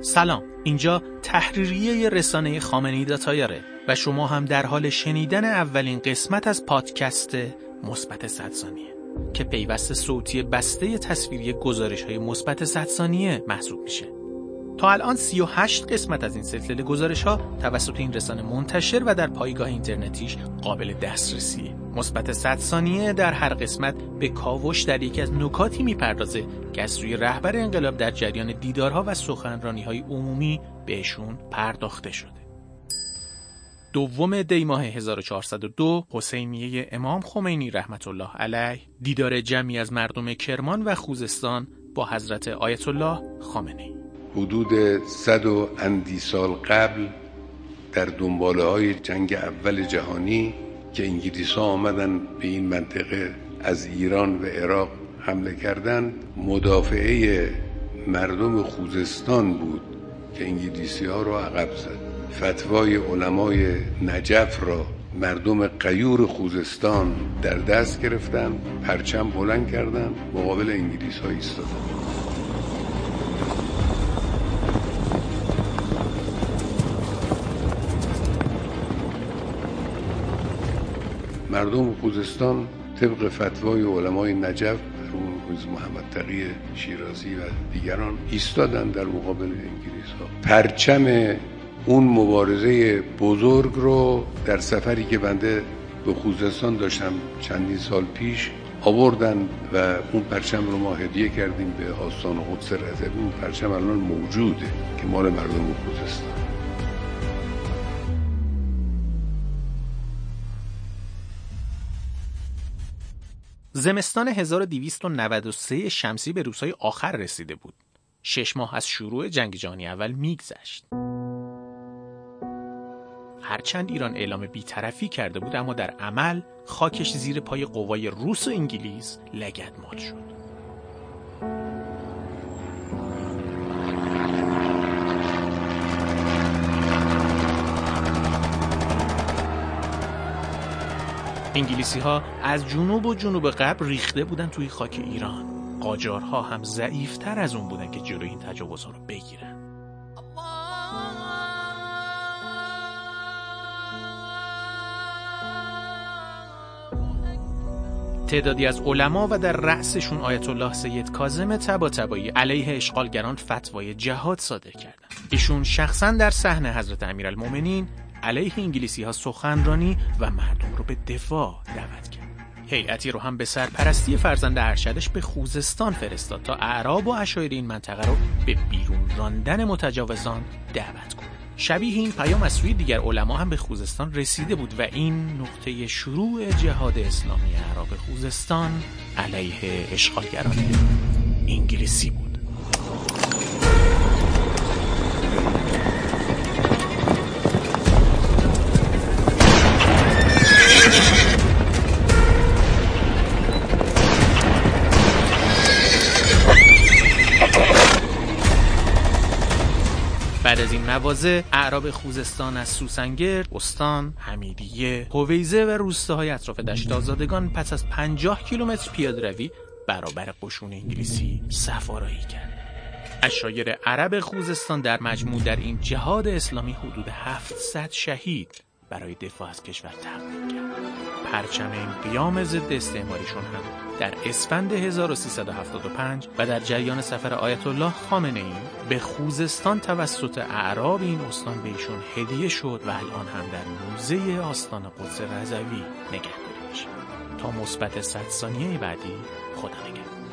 سلام اینجا تحریریه رسانه خامنه‌ای داتایاره و شما هم در حال شنیدن اولین قسمت از پادکست مثبت صد ثانیه که پیوست صوتی بسته تصویری گزارش های مثبت صد ثانیه محسوب میشه. تا الان 38 قسمت از این سلسله گزارش ها توسط این رسانه منتشر و در پایگاه اینترنتیش قابل دسترسیه. مثبت 100 ثانیه در هر قسمت به کاوش در یکی از نکاتی می‌پردازه که از سوی رهبر انقلاب در جریان دیدارها و سخنرانی های عمومی بهشون پرداخته شده. دوم دی ماه 1402 حسینیه امام خمینی رحمت الله علیه دیدار جمعی از مردم کرمان و خوزستان با حضرت آیت الله خامنه حدود صد و اندی سال قبل در دنباله های جنگ اول جهانی که انگلیس ها آمدن به این منطقه از ایران و عراق حمله کردند مدافعه مردم خوزستان بود که انگلیسی ها را عقب زد. فتوای علمای نجف را مردم قیور خوزستان در دست گرفتن پرچم بلند کردن مقابل انگلیس ها ایستادن. مردم خوزستان طبق فتوای علمای نجف روز محمد تقی شیرازی و دیگران ایستادن در مقابل انگلیس ها پرچم اون مبارزه بزرگ رو در سفری که بنده به خوزستان داشتم چندین سال پیش آوردن و اون پرچم رو ما هدیه کردیم به آستان قدس رضوی. اون پرچم الان موجوده که مال مردم خوزستان. زمستان 1293 شمسی به روزهای آخر رسیده بود. شش ماه از شروع جنگ جهانی اول میگذشت. هرچند ایران اعلام بیطرفی کرده بود اما در عمل خاکش زیر پای قوای روس و انگلیس لگدمال شد. انگلیسی ها از جنوب و جنوب غرب ریخته بودن توی خاک ایران قاجارها هم ضعیفتر از اون بودن که جلوی این تجاوزها رو بگیرن تعدادی از علما و در رأسشون آیت الله سید کاظم طباطبایی علیه اشغالگران فتوای جهاد صادر کردند. ایشون شخصا در صحنه حضرت امیرالمومنین علیه انگلیسی ها سخنرانی و مردم رو به دفاع دعوت کرد. هیئتی رو هم به سرپرستی فرزند ارشدش به خوزستان فرستاد تا اعراب و اشایر این منطقه رو به بیرون راندن متجاوزان دعوت کنه. شبیه این پیام از سوی دیگر علما هم به خوزستان رسیده بود و این نقطه شروع جهاد اسلامی اعراب خوزستان علیه اشغالگران انگلیسی بود. بعد از این مواضع اعراب خوزستان از سوسنگرد، استان، حمیدیه، هویزه و روستاهای اطراف دشت آزادگان پس از 50 کیلومتر پیاده روی برابر قشون انگلیسی سفارایی کرد. اشایر عرب خوزستان در مجموع در این جهاد اسلامی حدود 700 شهید برای دفاع از کشور تقدیم کرد. پرچم قیام ضد استعماریشون هم. در اسفند 1375 و در جریان سفر آیت الله خامنه ای به خوزستان توسط اعراب این استان به ایشون هدیه شد و الان هم در موزه آستان قدس رضوی نگهداری میشه تا مثبت 100 ثانیه بعدی خدا نگهدار.